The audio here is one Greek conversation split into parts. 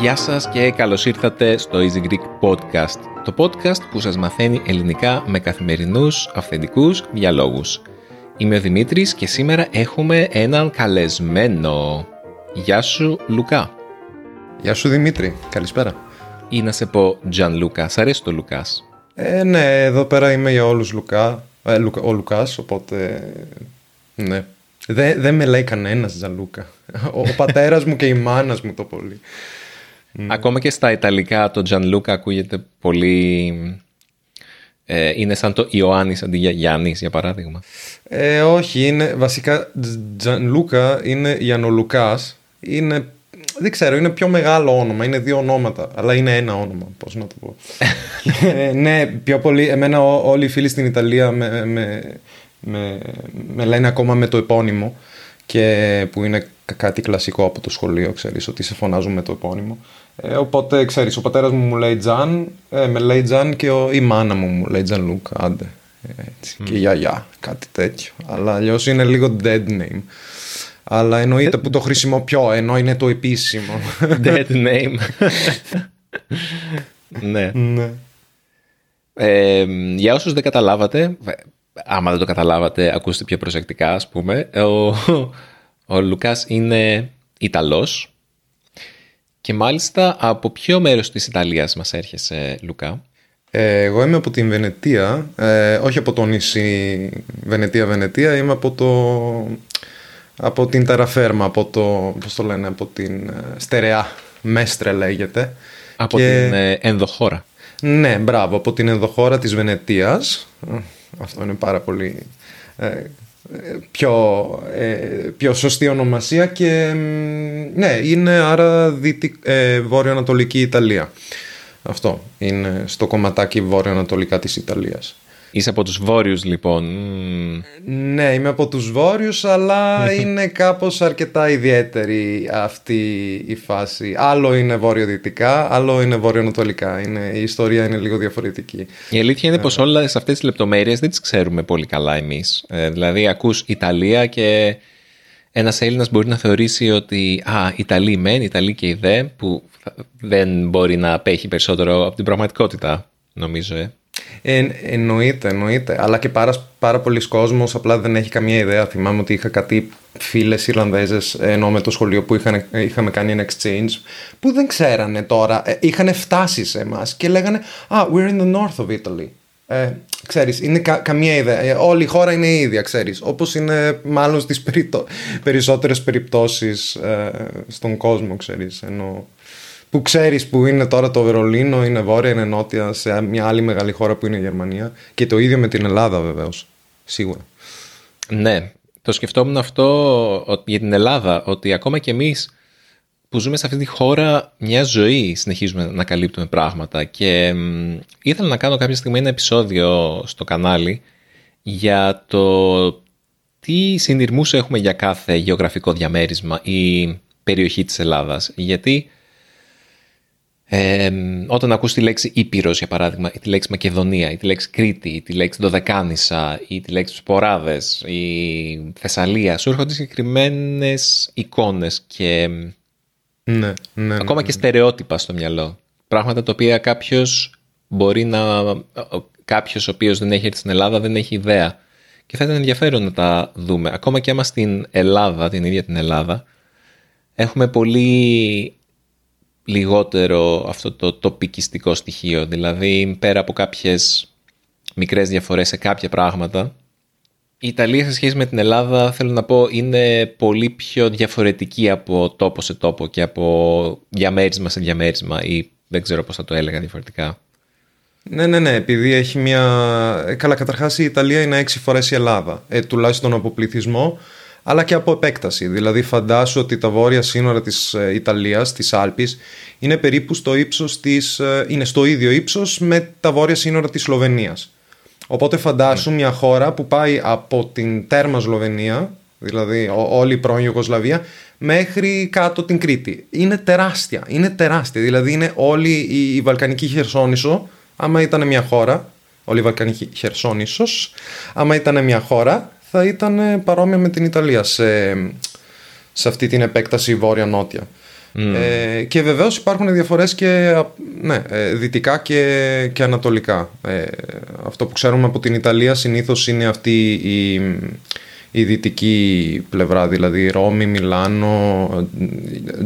Γεια σας και καλώς ήρθατε στο Easy Greek Podcast, το podcast που σας μαθαίνει ελληνικά με καθημερινούς αυθεντικούς διαλόγους. Είμαι ο Δημήτρης και σήμερα έχουμε έναν καλεσμένο. Γεια σου Λουκά. Γεια σου Δημήτρη, καλησπέρα. Ή να σε πω Τζαν Λούκα, σ' αρέσει το Λουκάς; Ε, ναι, εδώ πέρα είμαι για όλους Λουκά, ε, ο Λουκάς, οπότε ναι. Δεν δε με λέει κανένας Τζαν Λούκα. Ο, ο πατέρας μου και η μάνας μου το πολύ. Ακόμα και στα Ιταλικά το Τζαν Λούκα ακούγεται πολύ... Ε, είναι σαν το Ιωάννης αντί για Γιάννης, για παράδειγμα. Ε, όχι, είναι βασικά Τζαν Λούκα είναι Ιαννολουκάς. Είναι, δεν ξέρω, είναι πιο μεγάλο όνομα. Είναι δύο ονόματα, αλλά είναι ένα όνομα. Πώς να το πω. ε, ναι, πιο πολύ. Εμένα ό, όλοι οι φίλοι στην Ιταλία με, με, με, με λένε ακόμα με το επώνυμο και που είναι κάτι κλασικό από το σχολείο, ξέρεις, ότι σε φωνάζουν με το επώνυμο. Ε, οπότε, ξέρεις, ο πατέρας μου μου λέει Τζαν, ε, με λέει Τζαν και ο, η μάνα μου μου λέει Τζαν Λουκ, άντε. Έτσι, Και η γιαγιά, κάτι τέτοιο. Αλλά αλλιώς είναι λίγο dead name. Αλλά εννοείται που το χρησιμοποιώ, ενώ είναι το επίσημο. Dead name. ναι. ναι. Ε, για όσους δεν καταλάβατε, άμα δεν το καταλάβατε, ακούστε πιο προσεκτικά, ας πούμε. Ο, ο Λουκάς είναι Ιταλός και μάλιστα από ποιο μέρος της Ιταλίας μας έρχεσαι, Λουκά; Ε, εγώ είμαι από την Βενετία, ε, όχι από το νησί Βενετία-Βενετία, είμαι από το... Από την Ταραφέρμα, από το, πώς το λένε, από την ε, Στερεά, Μέστρε λέγεται. Από την ε, ενδοχώρα. Ναι, μπράβο, από την ενδοχώρα της Βενετίας. Αυτό είναι πάρα πολύ ε, πιο, ε, πιο σωστή ονομασία και ναι, είναι άρα ε, βόρειο-ανατολική Ιταλία. Αυτό είναι στο κομματάκι βόρειο-ανατολικά της Ιταλίας. Είσαι από τους βόρειους λοιπόν. Ναι, είμαι από τους βόρειους, αλλά είναι κάπως αρκετά ιδιαίτερη αυτή η φάση. Άλλο είναι βόρειο-δυτικά, άλλο είναι βόρειο-ανατολικά. Είναι, η ιστορία είναι λίγο διαφορετική. Η αλήθεια είναι πως όλες αυτές τις λεπτομέρειες δεν τις ξέρουμε πολύ καλά εμείς. Ε, δηλαδή ακούς Ιταλία και ένας Έλληνας μπορεί να θεωρήσει ότι α, Ιταλή μεν, Ιταλή και η δε, που δεν μπορεί να απέχει περισσότερο από την πραγματικότητα, νομίζω. Ε. Ε, εννοείται, εννοείται. Αλλά και πάρα, πάρα πολλοί κόσμος απλά δεν έχει καμία ιδέα. Θυμάμαι ότι είχα κάτι φίλες Ιρλανδέζες ενώ με το σχολείο που είχαν, είχαμε κάνει ένα exchange που δεν ξέρανε τώρα. Ε, είχαν φτάσει σε εμάς και λέγανε Ah, we're in the north of Italy. Ε, ξέρεις, είναι κα, καμία ιδέα. Ε, όλη η χώρα είναι η ίδια, ξέρεις. Όπως είναι μάλλον στις περιτο, περισσότερες περιπτώσεις ε, στον κόσμο, ξέρεις. Ενώ που ξέρεις που είναι τώρα το Βερολίνο, είναι βόρεια, είναι νότια, σε μια άλλη μεγάλη χώρα που είναι η Γερμανία. Και το ίδιο με την Ελλάδα βεβαίως, σίγουρα. Ναι, το σκεφτόμουν αυτό για την Ελλάδα, ότι ακόμα και εμείς που ζούμε σε αυτή τη χώρα μια ζωή συνεχίζουμε να καλύπτουμε πράγματα και ήθελα να κάνω κάποια στιγμή ένα επεισόδιο στο κανάλι για το τι συνειρμούς έχουμε για κάθε γεωγραφικό διαμέρισμα ή περιοχή της Ελλάδας. Γιατί ε, όταν ακούς τη λέξη Ήπειρος, για παράδειγμα, ή τη λέξη Μακεδονία, ή τη λέξη Κρήτη, ή τη λέξη Δωδεκάνησα, ή τη λέξη Σποράδες, ή Θεσσαλία, σου έρχονται συγκεκριμένες εικόνες και ναι, ναι, ακόμα ναι, και στερεότυπα στο μυαλό. Πράγματα τα οποία κάποιος μπορεί να... Κάποιος ο οποίος δεν έχει έρθει στην Ελλάδα δεν έχει ιδέα. Και θα ήταν ενδιαφέρον να τα δούμε. Ακόμα και άμα στην Ελλάδα, την ίδια την Ελλάδα, έχουμε πολύ λιγότερο αυτό το τοπικιστικό στοιχείο. Δηλαδή, πέρα από κάποιες μικρές διαφορές σε κάποια πράγματα, η Ιταλία σε σχέση με την Ελλάδα, θέλω να πω, είναι πολύ πιο διαφορετική από τόπο σε τόπο και από διαμέρισμα σε διαμέρισμα ή δεν ξέρω πώς θα το έλεγα διαφορετικά. Ναι, ναι, ναι, επειδή έχει μια... Ε, καλά, καταρχάς η Ιταλία είναι έξι φορές η Ελλάδα, ε, τουλάχιστον από πληθυσμό αλλά και από επέκταση. Δηλαδή φαντάσου ότι τα βόρεια σύνορα της ε, Ιταλίας, της Άλπης, είναι περίπου στο ύψος της, ε, είναι στο ίδιο ύψος με τα βόρεια σύνορα της Σλοβενίας. Οπότε φαντάσου μια χώρα που πάει από την τέρμα Σλοβενία δηλαδή ό- όλη η πρώην Ιουγκοσλαβία, μέχρι κάτω την Κρήτη. Είναι τεράστια, είναι τεράστια. Δηλαδή είναι όλη η, η Βαλκανική Χερσόνησο, άμα ήταν μια χώρα, όλη η Βαλκανική Χερσόνησος, άμα ήταν μια χώρα, θα ήταν παρόμοια με την Ιταλία σε, σε αυτή την επέκταση βόρεια-νότια. Ε, και βεβαίως υπάρχουν διαφορές και ναι, ε, δυτικά και, και ανατολικά. Ε, αυτό που ξέρουμε από την Ιταλία συνήθως είναι αυτή η, η δυτική πλευρά, δηλαδή Ρώμη, Μιλάνο,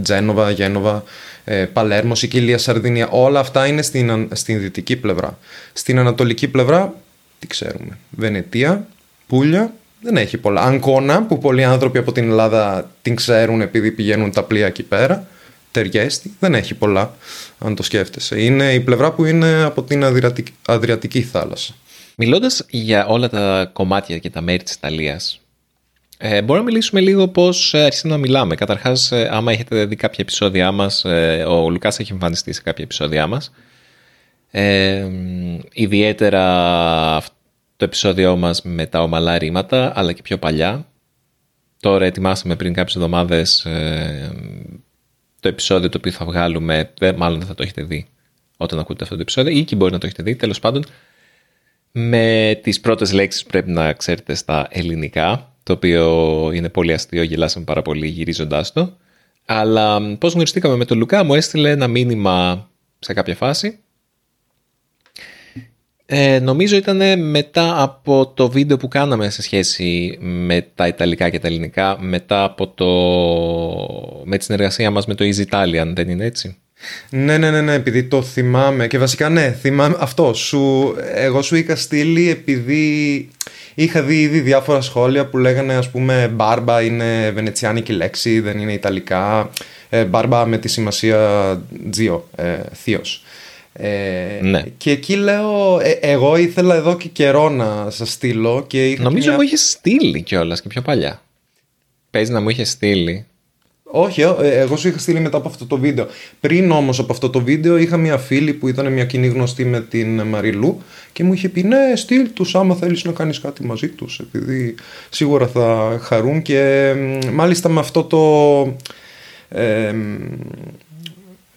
Τζένοβα, Γένοβα, ε, Παλέρμος, Σικίλια, Σαρδίνια. Όλα αυτά είναι στην, αν- στην δυτική πλευρά. Στην ανατολική πλευρά, τι ξέρουμε, Βενετία, Πούλια, δεν έχει πολλά. Αγκώνα, που πολλοί άνθρωποι από την Ελλάδα την ξέρουν επειδή πηγαίνουν τα πλοία εκεί πέρα. Ταιριέστη, δεν έχει πολλά, αν το σκέφτεσαι. Είναι η πλευρά που είναι από την Αδριατική, Αδριατική θάλασσα. Μιλώντας για όλα τα κομμάτια και τα μέρη της Ιταλίας, ε, μπορούμε να μιλήσουμε λίγο πώς ε, αρχίσαμε να μιλάμε. Καταρχάς, ε, άμα έχετε δει κάποια επεισόδια μας, ε, ο Λουκάς έχει εμφανιστεί σε κάποια επεισόδια μας. Ε, μ, ιδιαίτερα αυ- το επεισόδιό μας με τα ομαλά ρήματα, αλλά και πιο παλιά. Τώρα ετοιμάσαμε πριν κάποιες εβδομάδες ε, το επεισόδιο το οποίο θα βγάλουμε, δεν- μάλλον δεν θα το έχετε δει όταν ακούτε αυτό το επεισόδιο ή και μπορεί να το έχετε δει, τέλος πάντων με τις πρώτες λέξεις που πρέπει να ξέρετε στα ελληνικά, το οποίο είναι πολύ αστείο, γελάσαμε πάρα πολύ γυρίζοντάς το. Αλλά μ, πώς γνωριστήκαμε με τον Λουκά, μου έστειλε ένα μήνυμα σε κάποια φάση. Ε, νομίζω ήταν μετά από το βίντεο που κάναμε σε σχέση με τα Ιταλικά και τα Ελληνικά, μετά από το... με τη συνεργασία μας με το Easy Italian, δεν είναι έτσι; Ναι, ναι, ναι, ναι, επειδή το θυμάμαι. Και βασικά, ναι, θυμάμαι αυτό. Σου, εγώ σου είχα στείλει επειδή είχα δει ήδη διάφορα σχόλια που λέγανε, ας πούμε, μπάρμπα είναι βενετσιάνικη λέξη, δεν είναι ιταλικά. Ε, μπάρμπα με τη σημασία τζίο, ε, θείος. Ε, Ναι. Και εκεί λέω, ε, εγώ ήθελα εδώ και καιρό να σας στείλω και είχα Νομίζω μια- μου είχες στείλει κιόλας και πιο παλιά. Παίζει να μου είχες στείλει. Όχι, ε, εγώ σου είχα στείλει μετά από αυτό το βίντεο. Πριν όμως από αυτό το βίντεο είχα μια φίλη που ήταν μια κοινή γνωστή με την Μαριλού και μου είχε πει ναι στείλ τους άμα θέλεις να κάνεις κάτι μαζί τους επειδή σίγουρα θα χαρούν και μ, μάλιστα με αυτό το... ε, μ,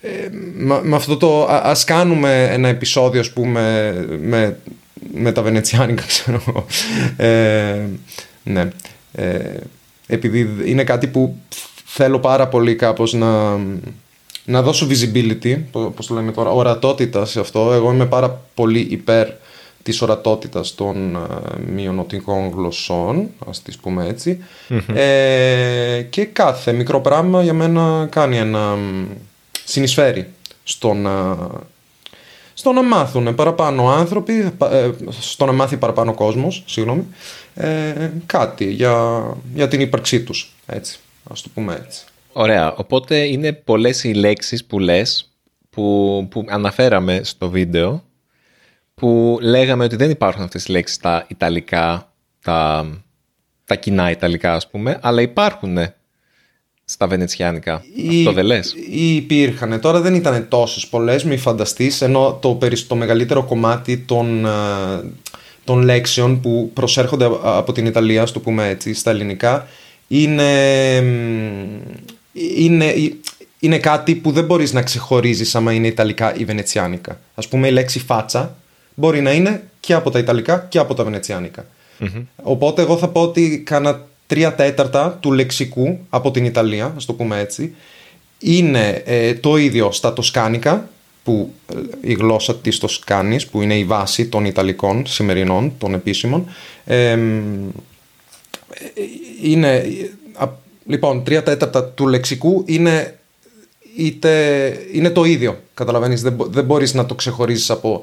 ε, με, με αυτό το α, ας κάνουμε ένα επεισόδιο ας πούμε με, με τα βενετσιάνικα ξέρω εγώ. Ε, ναι. Ε, επειδή είναι κάτι που θέλω πάρα πολύ κάπως να, να δώσω visibility πο- πώς το λέμε τώρα, ορατότητας σε αυτό. Εγώ είμαι πάρα πολύ υπέρ της ορατότητας των ε, μειονοτικών γλωσσών ας τις πούμε έτσι. Ε, και κάθε μικρό πράγμα για μένα κάνει ένα μ, συνεισφέρει στο να, στο να μάθουν παραπάνω άνθρωποι, πα- ε, στο να μάθει παραπάνω κόσμος, συγγνώμη, ε, κάτι για, για την ύπαρξή τους, έτσι, ας το πούμε έτσι. Ωραία. Οπότε είναι πολλές οι λέξεις που λες, που, που αναφέραμε στο βίντεο, που λέγαμε ότι δεν υπάρχουν αυτές οι λέξεις στα Ιταλικά, τα, τα κοινά Ιταλικά ας πούμε, αλλά υπάρχουν στα Βενετσιάνικα. Αυτό δεν λες; Υπήρχαν. Τώρα δεν ήταν τόσες πολλές, μη φανταστείς, ενώ το, περισ- το μεγαλύτερο κομμάτι των, ε, των λέξεων που προσέρχονται α- από την Ιταλία, ας το πούμε έτσι, στα ελληνικά, είναι, μ, είναι, είναι κάτι που δεν μπορείς να ξεχωρίζεις άμα είναι Ιταλικά ή Βενετσιάνικα. Ας πούμε η λέξη φάτσα μπορεί να είναι και από τα Ιταλικά και από τα Βενετσιάνικα. Οπότε εγώ θα πω ότι κάνα τρία τέταρτα του λεξικού από την Ιταλία, ας το πούμε έτσι, είναι ε, το ίδιο στα τοσκάνικα, που ε, η γλώσσα της Τοσκάνης, που είναι η βάση των Ιταλικών σημερινών, των επίσημων. Ε, ε, είναι, α, λοιπόν, τρία τέταρτα του λεξικού είναι, είτε, είναι το ίδιο, καταλαβαίνεις, δεν, μπο- δεν μπορείς να το ξεχωρίσεις από,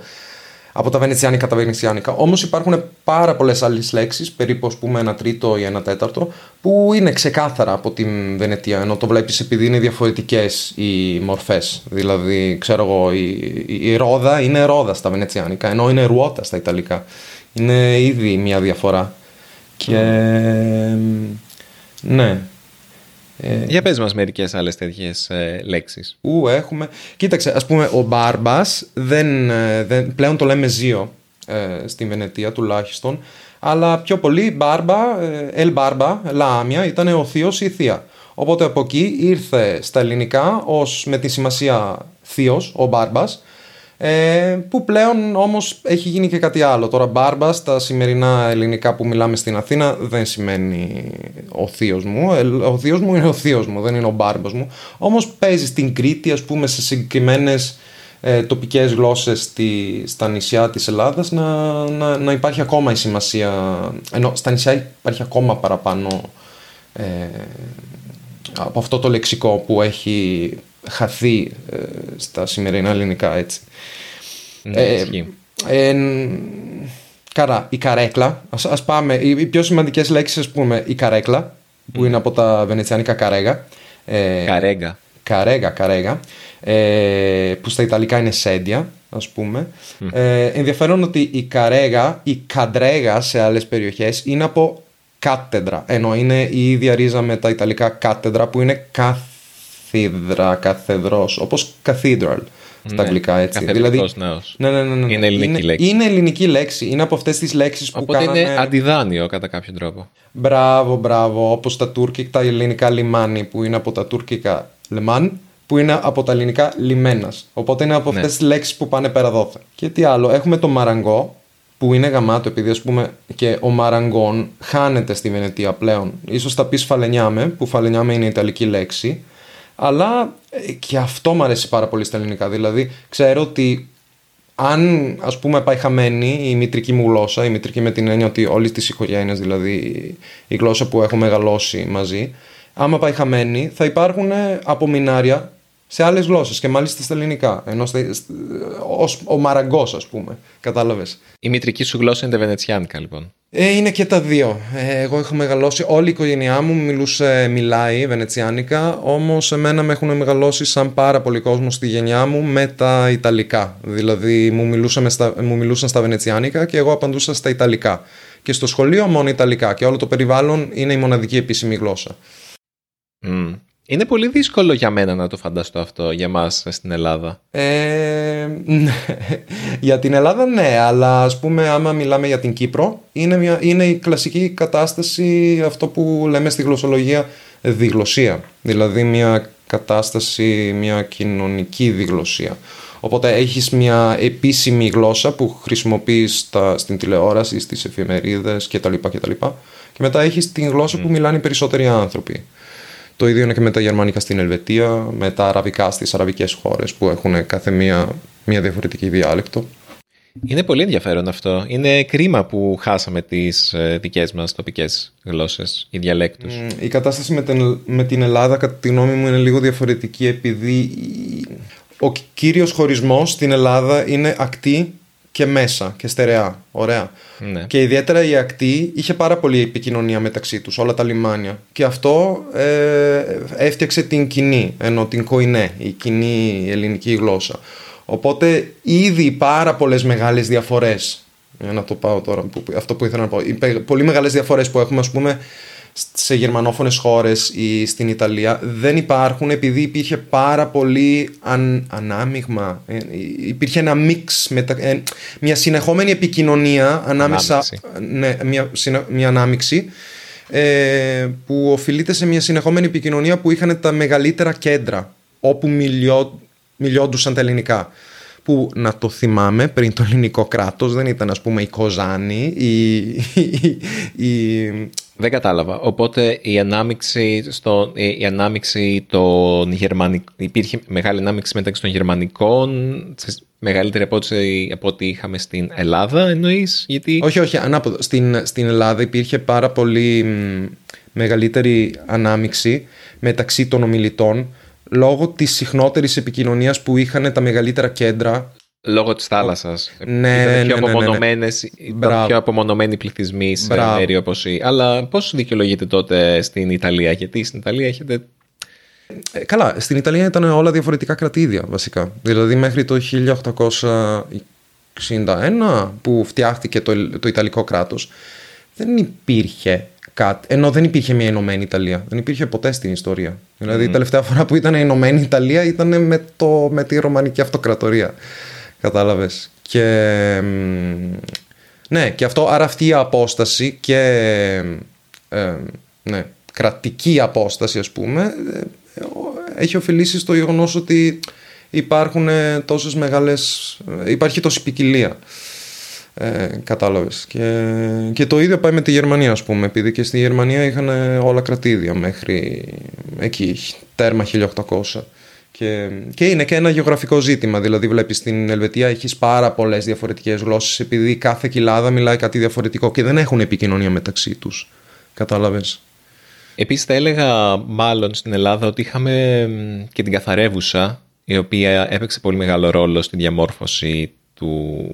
από τα βενετσιάνικα τα βενετσιάνικα. Όμως υπάρχουν πάρα πολλές άλλες λέξεις, περίπου ας πούμε ένα τρίτο ή ένα τέταρτο, που είναι ξεκάθαρα από την Βενετία, ενώ το βλέπεις επειδή είναι διαφορετικές οι μορφές. Δηλαδή, ξέρω εγώ, η, η, η ρόδα είναι ρόδα στα βενετσιάνικα, ενώ είναι ρουότα στα ιταλικά. Είναι ήδη μια διαφορά. Και... Ναι. Ε, Για πες μας μερικές άλλες τέτοιες ε, λέξεις. Ου, έχουμε. Κοίταξε, ας πούμε, ο Μπάρμπας δεν, ε, δεν, πλέον το λέμε Ζίο ε, στην Βενετία τουλάχιστον, Αλλά πιο πολύ Μπάρμπα, Ελ Μπάρμπα, Λάμια ήταν ο θείος ή η θεία. Οπότε από εκεί ήρθε στα ελληνικά ως με τη σημασία θείος, ο Μπάρμπας, ε, που πλέον όμως έχει γίνει και κάτι άλλο. Τώρα μπάρμπα στα σημερινά ελληνικά που μιλάμε στην Αθήνα δεν σημαίνει ο θείος μου. Ε, ο θείος μου είναι ο θείος μου, δεν είναι ο μπάρμπας μου. Όμως παίζει στην Κρήτη ας πούμε σε συγκεκριμένες ε, τοπικές γλώσσες στα νησιά της Ελλάδας να, να, να υπάρχει ακόμα η σημασία ενώ στα νησιά υπάρχει ακόμα παραπάνω ε, από αυτό το λεξικό που έχει χαθεί ε, στα σημερινά ελληνικά έτσι. Ναι, ε, ε, Καρά, η καρέκλα. Ας, ας πάμε, οι πιο σημαντικές λέξεις ας πούμε η καρέκλα που είναι από τα βενετσιάνικα καρέγα. Ε, καρέγα. Καρέγα, καρέγα. Ε, που στα Ιταλικά είναι σέντια ας πούμε. Ε, ενδιαφέρον ότι η καρέγα, η καντρέγα σε άλλες περιοχές είναι από κάτεδρα. Ενώ είναι η ίδια ρίζα με τα Ιταλικά κάτεδρα που είναι καθίδρα, καθεδρός, όπως cathedral στα ναι, αγγλικά έτσι. Δηλαδή, νέος. Ναι, ναι, ναι, ναι, Είναι ελληνική είναι, λέξη. Είναι ελληνική λέξη. Είναι από αυτές τις λέξεις που Οπότε κάνανε... είναι αντιδάνειο κατά κάποιο τρόπο. Μπράβο, μπράβο. Όπως τα τουρκικά, τα ελληνικά λιμάνι που είναι από τα τουρκικά λεμάν που είναι από τα ελληνικά λιμένας. Οπότε είναι από αυτές ναι. τις λέξεις που πάνε πέρα δόθε. Και τι άλλο, έχουμε το μαραγκό που είναι γαμάτο επειδή ας πούμε και ο μαραγκόν χάνεται στη Βενετία πλέον. Ίσως θα πεις φαλενιάμε, που φαλενιάμε είναι η ιταλική λέξη, αλλά ε, και αυτό μου αρέσει πάρα πολύ στα ελληνικά. Δηλαδή, ξέρω ότι αν ας πούμε πάει χαμένη η μητρική μου γλώσσα, η μητρική με την έννοια ότι όλη τη οικογένεια, δηλαδή η γλώσσα που έχω μεγαλώσει μαζί, άμα πάει χαμένη θα υπάρχουν απομεινάρια σε άλλες γλώσσες και μάλιστα στα ελληνικά. Ενώ ως ο μαραγκός, ας πούμε. Κατάλαβες. Η μητρική σου γλώσσα είναι τα βενετσιάνικα, λοιπόν. Ε, είναι και τα δύο. Ε, εγώ έχω μεγαλώσει. Όλη η οικογένειά μου μιλούσε, μιλάει βενετσιάνικα. Όμως εμένα με έχουν μεγαλώσει σαν πάρα πολύ κόσμος στη γενιά μου με τα Ιταλικά. Δηλαδή μου, μιλούσαν στα, μου μιλούσαν στα βενετσιάνικα και εγώ απαντούσα στα Ιταλικά. Και στο σχολείο μόνο Ιταλικά. Και όλο το περιβάλλον είναι η μοναδική επίσημη γλώσσα. Mm. Είναι πολύ δύσκολο για μένα να το φανταστώ αυτό για μας στην Ελλάδα. Ε, για την Ελλάδα ναι, αλλά ας πούμε άμα μιλάμε για την Κύπρο είναι, μια, είναι η κλασική κατάσταση αυτό που λέμε στη γλωσσολογία διγλωσία. Δηλαδή μια κατάσταση, μια κοινωνική διγλωσία. Οπότε έχεις μια επίσημη γλώσσα που χρησιμοποιείς στα, στην τηλεόραση, στις εφημερίδες κτλ. Και, και μετά έχεις την γλώσσα που μιλάνε οι περισσότεροι άνθρωποι. Το ίδιο είναι και με τα γερμανικά στην Ελβετία, με τα αραβικά στις αραβικές χώρες που έχουν κάθε μία, μία διαφορετική διάλεκτο. Είναι πολύ ενδιαφέρον αυτό. Είναι κρίμα που χάσαμε τις ε, δικές μας τοπικές γλώσσες ή διαλέκτους. Η κατάσταση με την, με την Ελλάδα κατά τη γνώμη μου είναι λίγο διαφορετική επειδή ο κύριος χωρισμός στην Ελλάδα είναι ακτή και μέσα και στερεά. Ωραία. Ναι. Και ιδιαίτερα η ακτή είχε πάρα πολύ επικοινωνία μεταξύ τους, όλα τα λιμάνια. Και αυτό ε, έφτιαξε την κοινή, ενώ την κοϊνέ, η κοινή ελληνική γλώσσα. Οπότε ήδη πάρα πολλές μεγάλες διαφορές, για να το πάω τώρα, αυτό που ήθελα να πω, πολύ μεγάλες διαφορές που έχουμε ας πούμε σε γερμανόφωνες χώρες ή στην Ιταλία δεν υπάρχουν επειδή υπήρχε πάρα πολύ αν, ανάμειγμα. Ε, υπήρχε ένα μίξ, ε, μια συνεχόμενη επικοινωνία ανάμεσα, ναι, μια, μια ανάμιξη ε, που οφειλείται σε μια συνεχόμενη επικοινωνία που είχαν τα μεγαλύτερα κέντρα όπου μιλιό, μιλιόντουσαν τα ελληνικά που να το θυμάμαι πριν το ελληνικό κράτος δεν ήταν ας πούμε η Κοζάνη η, η, δεν κατάλαβα. Οπότε η ανάμειξη, στο, η ανάμειξη των γερμανικών, υπήρχε μεγάλη ανάμειξη μεταξύ των γερμανικών, μεγαλύτερη από ό,τι, από ό,τι είχαμε στην Ελλάδα εννοείς, γιατί... Όχι, όχι, ανάποδο. Στην, στην Ελλάδα υπήρχε πάρα πολύ μεγαλύτερη ανάμειξη μεταξύ των ομιλητών λόγω της συχνότερης επικοινωνίας που είχαν τα μεγαλύτερα κέντρα Λόγω της θάλασσας. Ναι, ήταν ναι, πιο, ναι, απομονωμένες, ναι, πιο απομονωμένοι πληθυσμοί σε μέρη όπως η. Αλλά πώς δικαιολογείται τότε στην Ιταλία, Γιατί στην Ιταλία έχετε. Ε, καλά, στην Ιταλία ήταν όλα διαφορετικά κρατήδια βασικά. Δηλαδή μέχρι το 1861 που φτιάχτηκε το, το Ιταλικό κράτος δεν υπήρχε κάτι, ενώ δεν υπήρχε μια Ενωμένη Ιταλία. Δεν υπήρχε ποτέ στην ιστορία. Δηλαδή η τελευταία φορά που ήταν η Ενωμένη Ιταλία ήταν με, το, με τη Ρωμανική Αυτοκρατορία. Κατάλαβες. Και Ναι, και αυτό, άρα αυτή η απόσταση και ε, ναι, κρατική απόσταση ας πούμε ε, έχει οφειλήσει στο γεγονός ότι υπάρχουν τόσες μεγάλες, υπάρχει τόση ποικιλία. Ε, κατάλαβες και, και το ίδιο πάει με τη Γερμανία ας πούμε επειδή και στη Γερμανία είχαν όλα κρατήδια μέχρι εκεί τέρμα 1800 και, και είναι και ένα γεωγραφικό ζήτημα. Δηλαδή, βλέπεις στην Ελβετία έχεις πάρα πολλές διαφορετικές γλώσσες, επειδή κάθε κοιλάδα μιλάει κάτι διαφορετικό και δεν έχουν επικοινωνία μεταξύ τους. Κατάλαβες; Επίσης, θα έλεγα μάλλον στην Ελλάδα ότι είχαμε και την καθαρεύουσα, η οποία έπαιξε πολύ μεγάλο ρόλο στη διαμόρφωση του,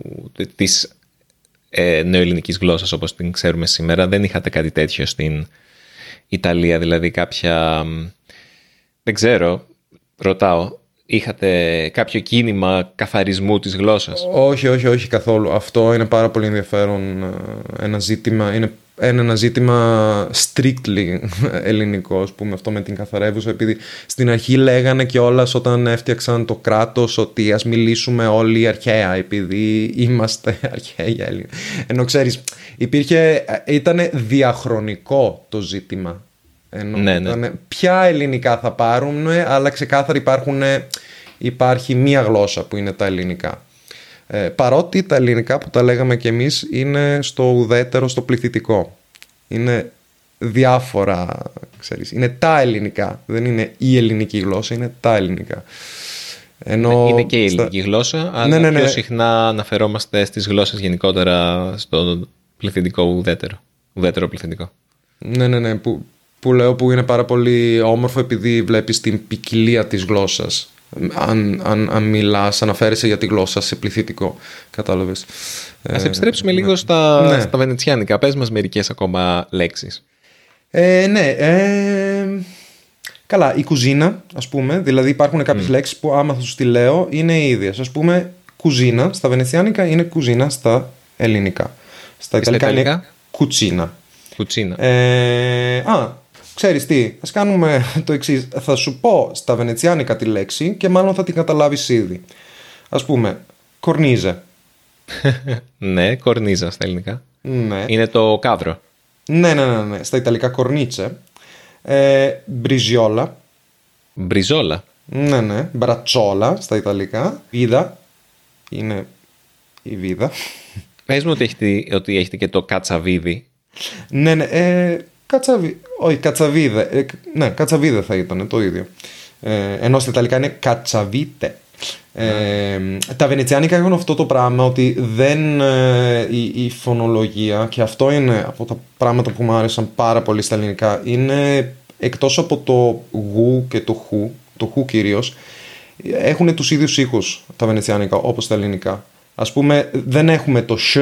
της ε, νεοελληνικής γλώσσας όπως την ξέρουμε σήμερα. Δεν είχατε κάτι τέτοιο στην Ιταλία, δηλαδή κάποια... Δεν ξέρω, ρωτάω, είχατε κάποιο κίνημα καθαρισμού της γλώσσας; Όχι, όχι, όχι καθόλου. Αυτό είναι πάρα πολύ ενδιαφέρον ε, ένα ζήτημα. Είναι ένα ζήτημα strictly ελληνικό, ας πούμε, αυτό με την καθαρεύουσα, επειδή στην αρχή λέγανε και όλα όταν έφτιαξαν το κράτος ότι ας μιλήσουμε όλοι αρχαία, επειδή είμαστε αρχαίοι Έλληνες. Ενώ ξέρεις, υπήρχε, ήταν διαχρονικό το ζήτημα ενώ ναι, ναι. ποια ελληνικά θα πάρουν, αλλά ξεκάθαρα υπάρχουν, υπάρχει μία γλώσσα που είναι τα ελληνικά. Ε, παρότι τα ελληνικά που τα λέγαμε κι εμείς είναι στο ουδέτερο, στο πληθυντικό. Είναι διάφορα, ξέρεις, είναι τα ελληνικά. Δεν είναι η ελληνική γλώσσα, είναι τα ελληνικά. Ενώ είναι και η ελληνική γλώσσα, αλλά ναι, ναι, πιο συχνά αναφερόμαστε στις γλώσσες γενικότερα στο πληθυντικό ουδέτερο. Ουδέτερο πληθυντικό. Ναι, ναι, ναι. Που, που λέω που είναι πάρα πολύ όμορφο επειδή βλέπεις την ποικιλία της γλώσσας. Αν, αν, αν μιλάς, αναφέρεσαι για τη γλώσσα σε πληθυντικό κατάλαβες. Ας επιστρέψουμε λίγο στα, ναι. στα βενετσιάνικα. Πες μας μερικές ακόμα λέξεις. Ε, ναι ε, καλά η κουζίνα ας πούμε δηλαδή υπάρχουν κάποιες mm. λέξεις που άμα θα σου τη λέω είναι οι ίδιες. Ας πούμε κουζίνα στα βενετσιάνικα είναι κουζίνα στα ελληνικά. Στα ιταλικά είναι κουτσίνα. Κουτσίνα. Ε, α, ξέρεις τι, ας κάνουμε το εξής. Θα σου πω στα βενετσιάνικα τη λέξη και μάλλον θα την καταλάβεις ήδη. Ας πούμε, κορνίζε. ναι, κορνίζα στα ελληνικά. Ναι. Είναι το κάδρο. Ναι, ναι, ναι, ναι. Στα ιταλικά κορνίτσε. Ε, μπριζιόλα. Μπριζόλα. Ναι, ναι. Μπρατσόλα στα ιταλικά. Βίδα. Είναι η βίδα. Πες μου ότι έχετε, ότι έχετε και το κατσαβίδι. Ναι, ναι. Ε, Κατσαβί... Όχι, κατσαβίδε. Ε, ναι, κατσαβίδε θα ήταν το ίδιο. Ε, ενώ στα Ιταλικά είναι κατσαβίτε. Ε, τα Βενετσιάνικα έχουν αυτό το πράγμα ότι δεν ε, η, η, φωνολογία και αυτό είναι από τα πράγματα που μου άρεσαν πάρα πολύ στα ελληνικά είναι εκτός από το γου και το χου το χου κυρίως έχουν τους ίδιους ήχους τα Βενετσιάνικα όπως τα ελληνικά ας πούμε δεν έχουμε το ς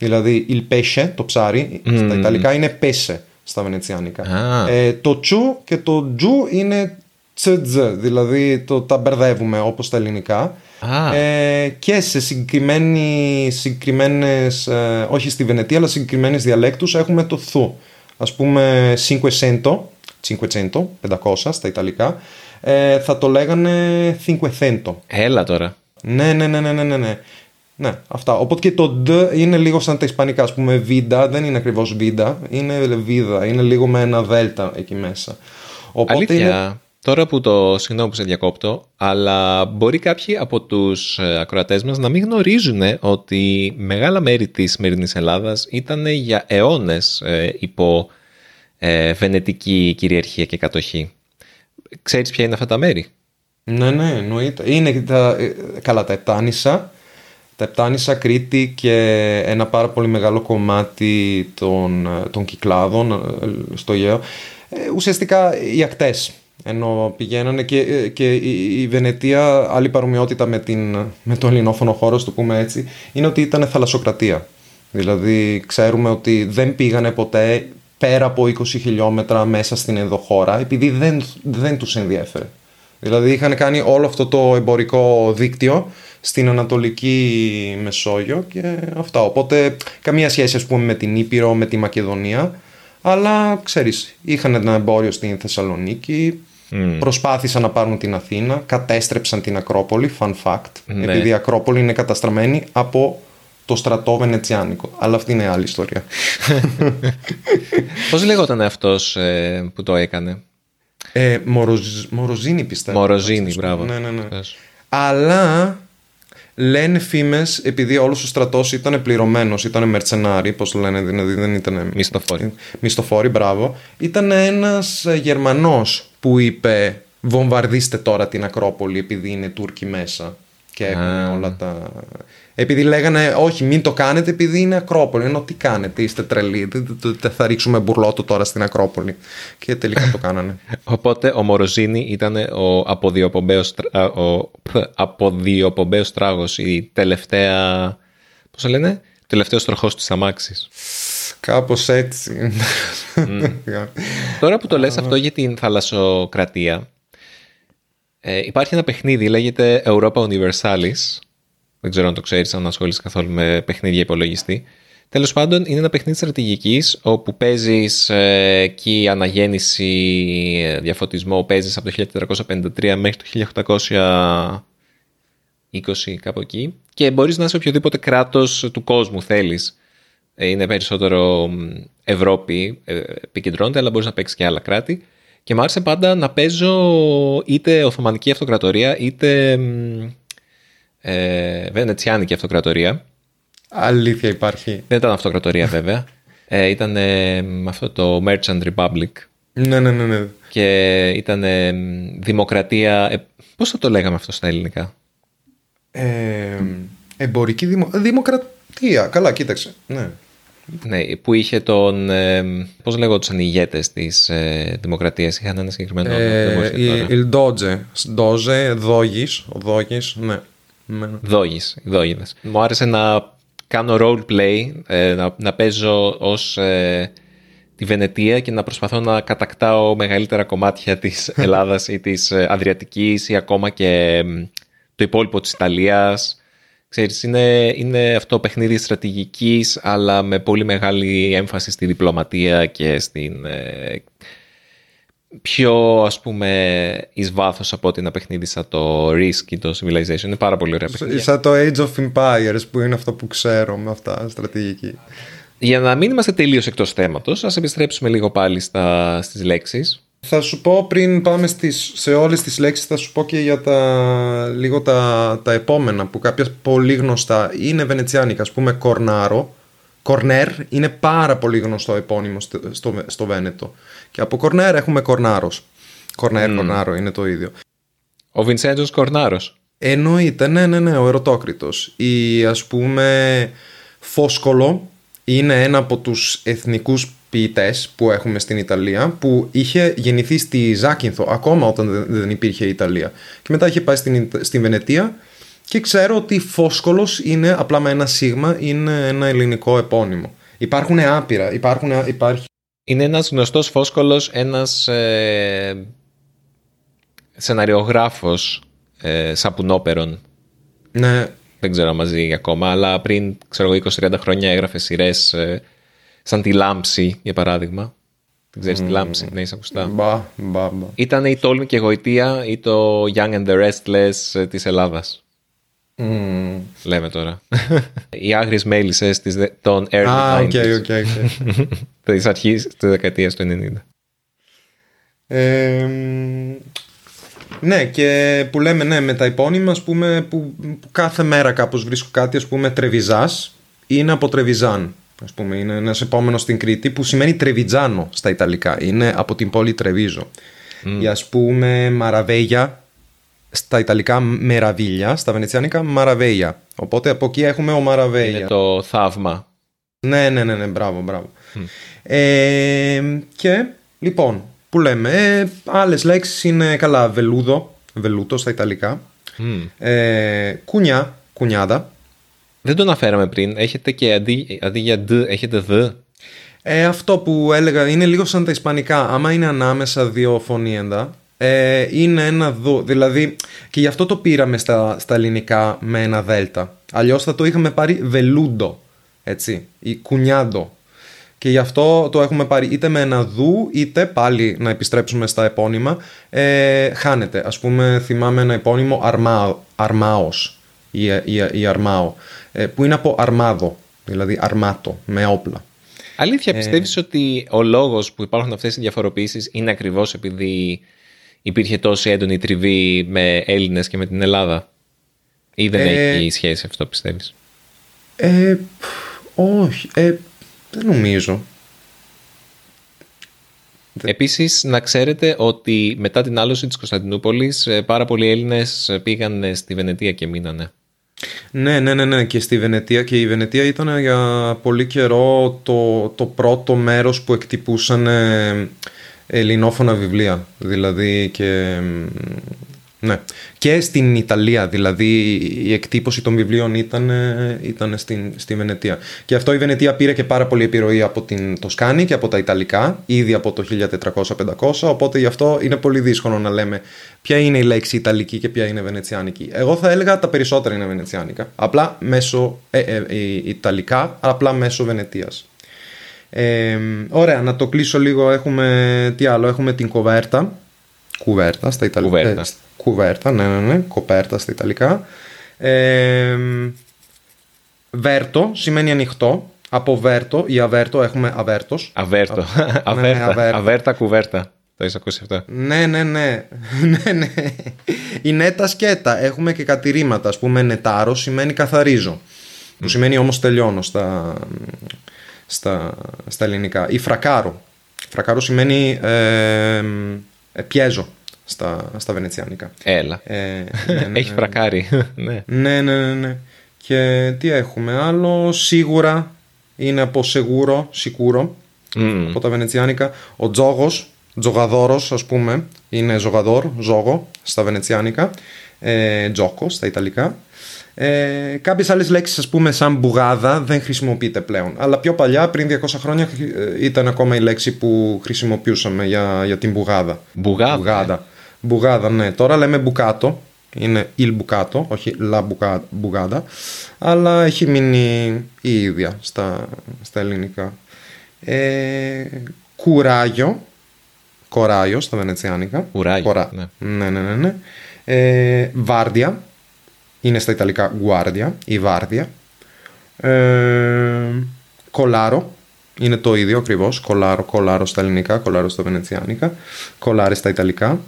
Δηλαδή, il pesce, το ψάρι, στα Ιταλικά είναι pese στα Βενετσιάνικα. Ε, το τσου και το τζου είναι τσετζ, δηλαδή το, τα μπερδεύουμε όπως τα ελληνικά. Ε, και σε συγκεκριμένες, ε, όχι στη Βενετία, αλλά συγκεκριμένες διαλέκτους έχουμε το θου. Ας πούμε, cinquecento, cinquecento, 500 στα Ιταλικά, ε, θα το λέγανε cinquecento. Έλα τώρα. Ναι, ναι, ναι, ναι, ναι, ναι. Ναι, αυτά. Οπότε και το D είναι λίγο σαν τα ισπανικά. Α πούμε, βίντα δεν είναι ακριβώς βίντα, είναι βίδα. Είναι λίγο με ένα δέλτα εκεί μέσα. Οπότε Αλήθεια. Τώρα που το συγγνώμη που σε διακόπτω, αλλά μπορεί κάποιοι από τους ε, ακροατές μας να μην γνωρίζουν ότι μεγάλα μέρη της σημερινής Ελλάδας ήταν για αιώνες ε, υπό ε, βενετική κυριαρχία και κατοχή. Ξέρεις ποια είναι αυτά τα μέρη; Ναι, ναι, εννοείται. Είναι τα, ε, καλά τα Ετάνησα, τα Επτάνησα Κρήτη και ένα πάρα πολύ μεγάλο κομμάτι των, των κυκλάδων ε, στο Αιγαίο. Ε, ουσιαστικά οι ακτές ενώ πηγαίνανε και, ε, και η, Βενετία, άλλη παρομοιότητα με, την, με το ελληνόφωνο χώρο, το πούμε έτσι, είναι ότι ήταν θαλασσοκρατία. Δηλαδή ξέρουμε ότι δεν πήγανε ποτέ πέρα από 20 χιλιόμετρα μέσα στην ενδοχώρα επειδή δεν, δεν τους ενδιέφερε. Δηλαδή είχαν κάνει όλο αυτό το εμπορικό δίκτυο στην Ανατολική Μεσόγειο και αυτά. Οπότε καμία σχέση ας πούμε με την Ήπειρο, με τη Μακεδονία. Αλλά ξέρεις, είχαν ένα εμπόριο στην Θεσσαλονίκη, προσπάθησαν να πάρουν την Αθήνα, κατέστρεψαν την Ακρόπολη, fun fact, ναι. επειδή η Ακρόπολη είναι καταστραμμένη από το στρατό βενετσιάνικο. Αλλά αυτή είναι άλλη ιστορία. Πώς λέγονταν αυτός ε, που το έκανε; Ε, Μοροζ, Μοροζίνη πιστεύω. Μοροζίνη, μπράβο. Ναι, ναι, ναι. Αυτός. Αλλά λένε φήμες, επειδή όλος ο στρατός ήταν πληρωμένος, ήταν μερτσενάρι, πώς λένε, δηλαδή δεν ήταν. Μισθοφόροι. Μισθοφόροι, μπράβο. Ήταν ένας Γερμανός που είπε: Βομβαρδίστε τώρα την Ακρόπολη επειδή είναι Τούρκοι μέσα. Και έκανε Α. όλα τα. Επειδή λέγανε, Όχι, μην το κάνετε επειδή είναι Ακρόπολη. Ενώ τι κάνετε, είστε τρελοί. Δεν- δεν- δεν Θα ρίξουμε μπουρλότο τώρα στην Ακρόπολη. Και τελικά το κάνανε. Οπότε ο Μοροζίνη ήταν ο αποδιοπομπαίος, τρα- α, ο π, αποδιοπομπαίος τράγος, η τελευταία, πώς το λένε, ο τελευταίος τροχός της αμάξης. Κάπως έτσι. Τώρα που το λες αυτό για την θαλασσοκρατία, ε, υπάρχει ένα παιχνίδι, λέγεται Europa Universalis. Δεν ξέρω αν το ξέρεις, αν ασχολείσαι καθόλου με παιχνίδια υπολογιστή. Τέλος πάντων, είναι ένα παιχνίδι στρατηγικής, όπου παίζεις ε, εκεί αναγέννηση, ε, διαφωτισμό, παίζεις από το 1453 μέχρι το 1820 κάπου εκεί και μπορείς να είσαι οποιοδήποτε κράτος του κόσμου θέλεις. Ε, Είναι περισσότερο μ, Ευρώπη, ε, επικεντρώνεται, αλλά μπορείς να παίξεις και άλλα κράτη. Και μου άρεσε πάντα να παίζω είτε Οθωμανική Αυτοκρατορία, είτε μ, ε, Βενετσιάνικη Αυτοκρατορία. Αλήθεια υπάρχει. Δεν ήταν Αυτοκρατορία βέβαια. Ε, ήταν ε, μ, αυτό το Merchant Republic Ναι, ναι, ναι. ναι. και ήταν ε, μ, Δημοκρατία... Ε, πώς θα το λέγαμε αυτό στα ελληνικά; Ε, εμπορική δημο... δημοκρατία. Καλά, κοίταξε. Ναι. Ναι, που είχε τον. Ε, Πώς λέγονταν οι ηγέτε της ε, Δημοκρατίας, είχαν ένα συγκεκριμένο όνομα. δεν μου Ε, έρχεται η- τώρα. Il Doge. Doge, Δόγης. Ο Δόγης, ναι. Ναι, ναι. Δόγης, οι δόγιδες. Μου άρεσε να κάνω role play, ε, να, να παίζω ως ε, τη Βενετία και να προσπαθώ να κατακτάω μεγαλύτερα κομμάτια της Ελλάδας ή της ε, Αδριατικής ή ακόμα και μ, το υπόλοιπο της Ιταλίας. Ξέρεις, είναι, είναι αυτό παιχνίδι στρατηγικής αλλά με πολύ μεγάλη έμφαση στη διπλωματία και στην ε, πιο ας πούμε εις βάθος από ότι ένα παιχνίδι σαν το Risk ή το Civilization. Είναι πάρα πολύ ωραία παιχνίδια. Σαν το Age of Empires που είναι αυτό που ξέρω με αυτά στρατηγική. Για να μην είμαστε τελείως εκτός θέματος, ας επιστρέψουμε λίγο πάλι στα, στις λέξεις. Θα σου πω πριν πάμε στις, σε όλες τις λέξεις θα σου πω και για τα, λίγο τα, τα επόμενα που κάποια πολύ γνωστά είναι βενετσιάνικα ας πούμε κορνάρο κορνέρ είναι πάρα πολύ γνωστό επώνυμο στο, στο, στο Βένετο και από κορνέρ έχουμε κορνάρος κορνέρ κορνάρο είναι το ίδιο Ο Βινσέντζος Κορνάρος. Εννοείται, ναι, ναι, ναι, ο ερωτόκριτος. Ή ας πούμε Φόσκολο είναι ένα από τους εθνικούς ποιητές που έχουμε στην Ιταλία που είχε γεννηθεί στη Ζάκυνθο ακόμα όταν δεν- δεν υπήρχε η Ιταλία και μετά είχε πάει στην, Ιτα- στην Βενετία και ξέρω ότι Φόσκολος είναι απλά με ένα σίγμα είναι ένα ελληνικό επώνυμο. Υπάρχουν άπειρα, υπάρχουν, υπάρχει Είναι ένας γνωστός φόσκολος, ένας ε, σεναριογράφος ε, σαπουνόπερων. ναι, Δεν ξέρω αν μαζί ακόμα, αλλά πριν ξέρω εγώ 20-30 χρόνια έγραφε σειρές σαν τη Λάμψη, για παράδειγμα. Δεν ξέρεις τη Λάμψη, ναι, είσαι ακουστά; μπα, μπα, μπα. Ήταν η Τόλμη και Γοητεία ή το Young and the Restless ε, της Ελλάδας. Μμμ. Λέμε τώρα. Οι άγριες μέλισσες της, δε- των early Α, 90s. οκ, οκ, οκ. Της αρχής της δεκαετίας του 90. Ε, μ, ναι, και που λέμε ναι, με τα επώνυμα, ας πούμε, που, που κάθε μέρα κάπως βρίσκω κάτι, ας πούμε, Τρεβιζάς, είναι από Τρεβιζάν. Ας πούμε, είναι ένας επώνυμος στην Κρήτη που σημαίνει Τρεβιτζάνο στα Ιταλικά. Είναι από την πόλη Τρεβίζο. Ή ας πούμε Μαραβέγια, στα Ιταλικά Μεραβίλια, στα Βενετσιάνικα Μαραβέγια. Οπότε από εκεί έχουμε ο Μαραβέγια. Είναι το θαύμα. Ναι, ναι, ναι, ναι, μπράβο, μπράβο. Ε, και λοιπόν, που λέμε, ε, άλλες λέξεις είναι καλά, βελούδο, βελούτο στα Ιταλικά, Μμ. ε, κουνιά, κουνιάδα, Δεν το αναφέραμε πριν. Έχετε και αντί, αντί για δ, έχετε δ. ε, αυτό που έλεγα είναι λίγο σαν τα Ισπανικά, άμα είναι ανάμεσα δύο φωνήεντα, ε, είναι ένα δου, δηλαδή και γι' αυτό το πήραμε στα, στα ελληνικά με ένα δέλτα, αλλιώς θα το είχαμε πάρει βελούντο, έτσι, ή κουνιάντο. Και γι' αυτό το έχουμε πάρει είτε με ένα δου, είτε πάλι να επιστρέψουμε στα επώνυμα. Ε, χάνεται. Ας πούμε, θυμάμαι ένα επώνυμο αρμά, αρμάος. ή, ή, ή αρμάο, ε, που είναι από αρμάδο, δηλαδή αρμάτο, με όπλα. Αλήθεια, πιστεύεις ότι ο λόγος που υπάρχουν αυτές οι διαφοροποιήσεις είναι ακριβώς επειδή υπήρχε τόση έντονη τριβή με Έλληνες και με την Ελλάδα; Ή δεν Ε, έχει σχέση αυτό πιστεύεις; Ε, όχι, ε, δεν νομίζω. Επίσης να ξέρετε ότι μετά την άλωση της Κωνσταντινούπολης ε, πάρα πολλοί Έλληνες ε, πήγαν ε, στη Βενετία και μείνανε. Ναι, ναι, ναι, ναι, και στη Βενετία και η Βενετία ήταν για πολύ καιρό το, το πρώτο μέρος που εκτυπούσαν ε, ελληνόφωνα βιβλία, δηλαδή και... μ, Ναι. Και στην Ιταλία, δηλαδή η εκτύπωση των βιβλίων ήταν, ε, ήταν στην, στη Βενετία. Και αυτό η Βενετία πήρε και πάρα πολύ επιρροή από την Τοσκάνη και από τα Ιταλικά, ήδη από το 1400-500, οπότε γι' αυτό είναι πολύ δύσκολο να λέμε ποια είναι η λέξη Ιταλική και ποια είναι Βενετσιάνικη. Εγώ θα έλεγα τα περισσότερα είναι Βενετσιάνικα, απλά μέσω ε, ε, ε, Ιταλικά, απλά μέσω Βενετίας. Ε, ωραία, να το κλείσω λίγο. Έχουμε τι άλλο, έχουμε την κοβέρτα. Κουβέρτα στα Ιταλικά. Κουβέρτα. κουβέρτα, ναι, ναι, ναι. Κοπέρτα στα Ιταλικά. Ε, βέρτο σημαίνει ανοιχτό. Από βέρτο ή αβέρτο έχουμε αβέρτος. Αβέρτο. ναι, ναι, Αβέρτα. αβέρτα. Αβέρτα κουβέρτα. Το έχεις ακούσει αυτό. Ναι, ναι, ναι. ναι, ναι. Η νέτα σκέτα. Έχουμε και κατηρήματα. Ας πούμε, νετάρος σημαίνει καθαρίζω. Που σημαίνει όμως τελειώνω στα, στα, στα ελληνικά. Ή φρακάρο. Φρακάρο σημαίνει ε, ε, πιέζω στα, στα βενετσιάνικα. Έλα. Ε, ναι, ναι, Έχει φρακάρει. ναι. ναι, ναι, ναι, ναι. Και τι έχουμε άλλο; Σίγουρα είναι από σεγούρο, σικούρο Μμμ. από τα βενετσιάνικα. Ο τζόγος, τζογαδόρος ας πούμε, είναι ζογαδόρ, ζόγο στα βενετσιάνικα. Ε, τζόκο στα ιταλικά. Ε, κάποιες άλλες λέξεις ας πούμε σαν μπουγάδα δεν χρησιμοποιείται πλέον. Αλλά πιο παλιά, πριν 200 χρόνια, ε, ήταν ακόμα η λέξη που χρησιμοποιούσαμε για, για την μπουγάδα. Μπουγάδα. Μπουγάδα. Μπουγάδα, ναι. Τώρα λέμε μπουκάτο. Είναι il bucato, όχι la buca- μπουγάδα. Αλλά έχει μείνει η ίδια στα, στα ελληνικά. Ε, κουράγιο. Κοράγιος στα βενετσιάνικα. Κουράγιο, Κορά- ναι. ναι, ναι, ναι, ναι. Ε, βάρδια. Είναι στα Ιταλικά guardia ή βάρδια. Ε, κολάρο. Είναι το ίδιο ακριβώς. Κολάρο, κολάρο στα ελληνικά, κολάρο στα βενετσιάνικα. Κολάρε στα Ιταλικά.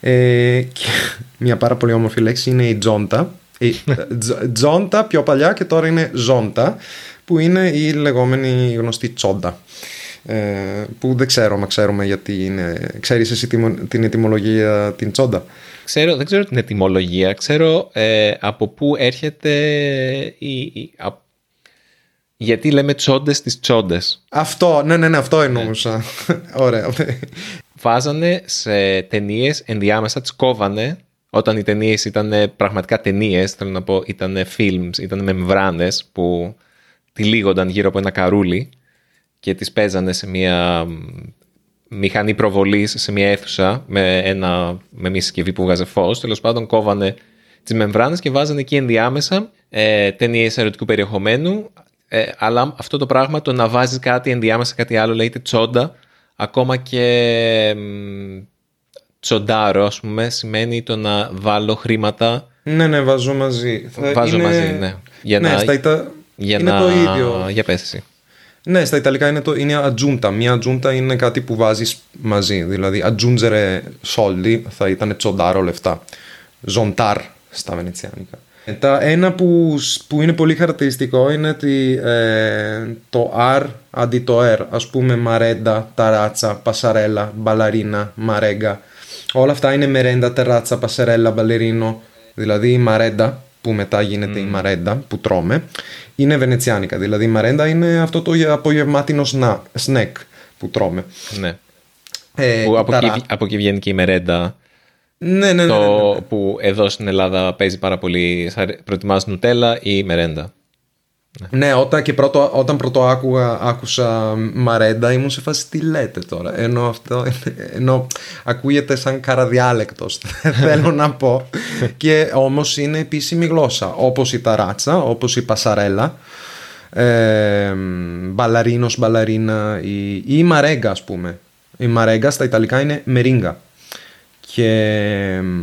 Ε, και μια πάρα πολύ όμορφη λέξη είναι η τζόντα. Η τζ- τζόντα πιο παλιά και τώρα είναι ζόντα που είναι η λεγόμενη γνωστή τσόντα. Ε, που δεν ξέρω μα ξέρουμε γιατί είναι. Ξέρεις εσύ τη- την ετυμολογία την τσόντα; Ξέρω, δεν ξέρω την ετυμολογία. Ξέρω ε, από πού έρχεται η, η- α- γιατί λέμε τσόντες στις τσόντες. Αυτό, ναι, ναι, ναι, αυτό εννοούσα. Ωραία. Βάζανε σε ταινίες ενδιάμεσα, τις κόβανε όταν οι ταινίες ήταν πραγματικά ταινίες, θέλω να πω, ήταν films, ήταν μεμβράνες που τυλίγονταν γύρω από ένα καρούλι και τις παίζανε σε μια μ, μηχανή προβολής, σε μια αίθουσα με, ένα, με μια συσκευή που βγάζε φως. Τέλος πάντων κόβανε τις μεμβράνες και βάζανε εκεί ενδιάμεσα ε, ταινίες ερωτικού περιεχομένου ε, αλλά αυτό το πράγμα το να βάζεις κάτι ενδιάμεσα κάτι άλλο λέγεται τσόντα ακόμα και μ, τσοντάρο ας πούμε σημαίνει το να βάλω χρήματα ναι, ναι, βάζω μαζί. Θα βάζω είναι- μαζί ναι για ναι, να, στα Ιτα... για είναι να... το ίδιο. για πες εσύ Ναι, στα Ιταλικά είναι, το, είναι ατζούντα. Μια ατζούντα είναι κάτι που βάζεις μαζί. Δηλαδή, ατζούντζερε soldi θα ήταν τσοντάρο λεφτά. Ζοντάρ στα βενετσιάνικα. Μετά, ένα που, σ- που είναι πολύ χαρακτηριστικό είναι ότι ε, το R αντί το R. Ας πούμε μαρέντα, ταράτσα, πασαρέλα, μπαλαρίνα, μαρέγκα. Όλα αυτά είναι μερέντα, τεράτσα, πασαρέλα, μπαλερίνο. Δηλαδή η μαρέντα που μετά γίνεται η μαρέντα που τρώμε είναι βενετσιάνικα. Δηλαδή η μαρέντα είναι αυτό το απογευμάτινο σνα, σνεκ που τρώμε. ναι. Ε, που από, ταρά- εκεί, από εκεί βγαίνει και η μερέντα Ναι, ναι, ναι, ναι, το ναι, ναι. που εδώ στην Ελλάδα παίζει πάρα πολύ. Σ' αρέ- Προτιμάς νουτέλα ή μερέντα. Ναι, όταν, και πρώτο, όταν πρώτο άκουγα, άκουσα μαρέντα ήμουν σε φάση τι λέτε τώρα; Ενώ αυτό ενώ ακούγεται σαν καραδιάλεκτος θέλω να πω. και όμως είναι επίσημη γλώσσα. Όπως η ταράτσα, όπως η πασαρέλα. Ε, μπαλαρίνος, μπαλαρίνα ή, ή η μαρέγκα ας πούμε. Η μαρέγκα στα Ιταλικά είναι μερίγκα. Και μ,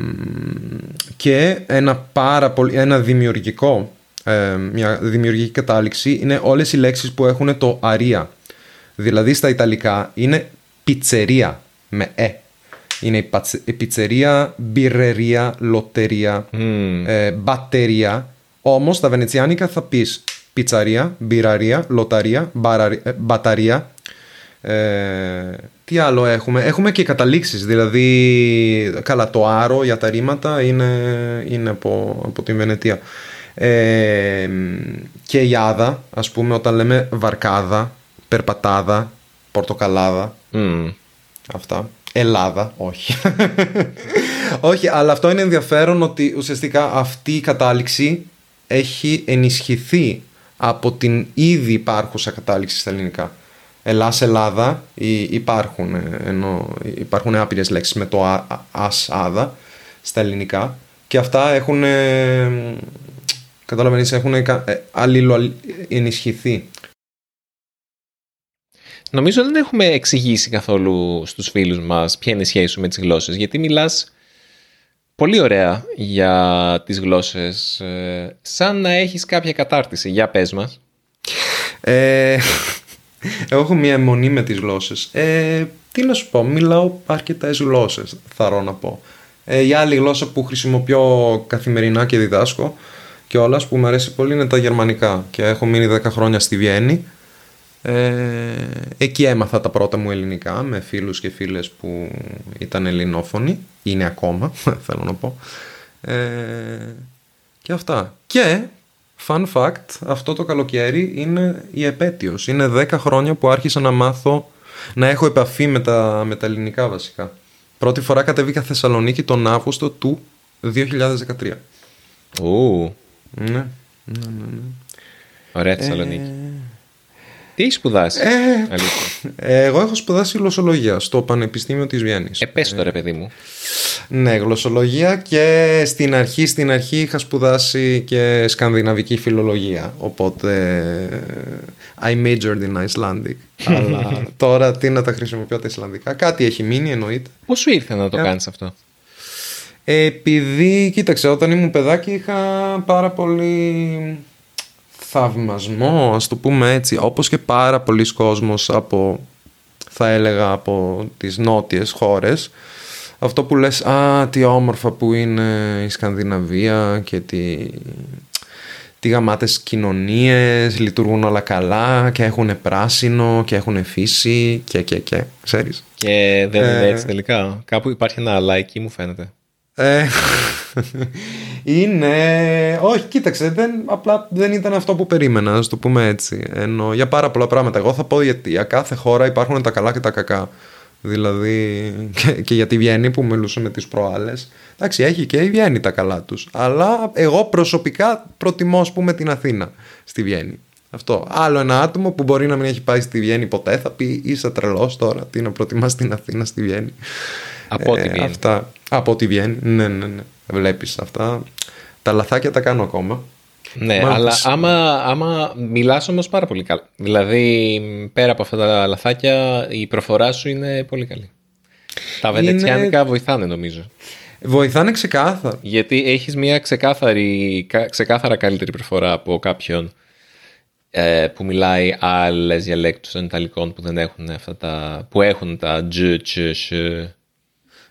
και ένα πάρα πολύ, ένα δημιουργικό, ε, μια δημιουργική κατάληξη είναι όλες οι λέξεις που έχουν το αρία. Δηλαδή στα Ιταλικά είναι πιτσερία με ε. Είναι η, πατσε, πιτσερία, μπιρερία, λοτερία, ε, μπαττερία. Όμως στα Βενετσιάνικα θα πεις πιτσαρία, μπιραρία, λοταρία, ε, μπαταρία. Ε, τι άλλο έχουμε; Έχουμε και καταλήξεις. Δηλαδή, καλά, το άρο για τα ρήματα είναι, είναι από, από την Βενετία. Ε, και η άδα, ας πούμε, όταν λέμε βαρκάδα, περπατάδα, πορτοκαλάδα. Αυτά. Ελλάδα, όχι. όχι, αλλά αυτό είναι ενδιαφέρον ότι ουσιαστικά αυτή η κατάληξη έχει ενισχυθεί από την ήδη υπάρχουσα κατάληξη στα ελληνικά. Ελλάς, Ελλάδα υπάρχουν, ε, ενώ υπάρχουν άπειρες λέξεις με το ας, άδα στα ελληνικά και αυτά έχουν, καταλαβαίνεις, έχουν ε, αλληλοενισχυθεί. Νομίζω δεν έχουμε εξηγήσει καθόλου στους φίλους μας ποια είναι η σχέση σου με τις γλώσσες, γιατί μιλάς πολύ ωραία για τις γλώσσες, ε, σαν να έχεις κάποια κατάρτιση. Για πες μας. Ε, εγώ έχω μια αιμονή με τις γλώσσες. Ε, τι να σου πω, μιλάω αρκετά γλώσσες, θα να πω. Ε, η άλλη γλώσσα που χρησιμοποιώ καθημερινά και διδάσκω και όλα που μου αρέσει πολύ είναι τα γερμανικά και έχω μείνει 10 χρόνια στη Βιέννη ε, εκεί έμαθα τα πρώτα μου ελληνικά με φίλους και φίλες που ήταν ελληνόφωνοι, είναι ακόμα θέλω να πω. Ε, και αυτά. Και, fun fact, αυτό το καλοκαίρι είναι η επέτειος. Είναι 10 χρόνια που άρχισα να μάθω, να έχω επαφή με τα, με τα ελληνικά βασικά. Πρώτη φορά κατέβηκα Θεσσαλονίκη τον Αύγουστο του 2013. Ου. Ναι, ναι, ναι. ναι. Ωραία Θεσσαλονίκη. Ε, τι έχεις σπουδάσει, ε, Εγώ έχω σπουδάσει γλωσσολογία στο Πανεπιστήμιο της Βιέννης. Ε, πες το ρε παιδί μου. Ναι, γλωσσολογία και στην αρχή, στην αρχή είχα σπουδάσει και σκανδιναβική φιλολογία. Οπότε I majored in Icelandic. Αλλά τώρα τι να τα χρησιμοποιώ τα Ισλανδικά. Κάτι έχει μείνει εννοείται. Πώς σου ήρθε να το yeah. κάνεις αυτό; Επειδή, κοίταξε, όταν ήμουν παιδάκι είχα πάρα πολύ θαυμασμό, ας το πούμε έτσι, όπως και πάρα πολλοί κόσμος από, θα έλεγα, από τις νότιες χώρες, αυτό που λες, α, τι όμορφα που είναι η Σκανδιναβία και τι, τι γαμάτες κοινωνίες, λειτουργούν όλα καλά και έχουν πράσινο και έχουν φύση και και και, ξέρεις. Και δεν είναι ε, έτσι τελικά. Κάπου υπάρχει ένα like μου φαίνεται. Ε, είναι. Όχι, κοίταξε, δεν, απλά δεν ήταν αυτό που περίμενα, ας το πούμε έτσι. Ενώ για πάρα πολλά πράγματα. Εγώ θα πω γιατί για κάθε χώρα υπάρχουν τα καλά και τα κακά. Δηλαδή, και, για τη Βιέννη που μιλούσαμε τις προάλλες. Εντάξει, έχει και η Βιέννη τα καλά τους. Αλλά εγώ προσωπικά προτιμώ, ας πούμε, την Αθήνα στη Βιέννη. Αυτό. Άλλο ένα άτομο που μπορεί να μην έχει πάει στη Βιέννη ποτέ θα πει είσαι τρελός τώρα. Τι να προτιμάς την Αθήνα στη Βιέννη. Από ό,τι ε, Αυτά. Από ό,τι βγαίνει. Ναι, ναι, ναι. Βλέπεις αυτά. Τα λαθάκια τα κάνω ακόμα. Ναι, αλλά άμα, άμα μιλάς όμως πάρα πολύ καλά. Δηλαδή, πέρα από αυτά τα λαθάκια, η προφορά σου είναι πολύ καλή. Τα βενετσιάνικα είναι... βοηθάνε νομίζω. Βοηθάνε ξεκάθαρα. Γιατί έχεις μια ξεκάθαρη, ξεκάθαρα καλύτερη προφορά από κάποιον ε, που μιλάει άλλες διαλέκτους των Ιταλικών που δεν έχουν αυτά τα... που έχουν τα τζ, ναι,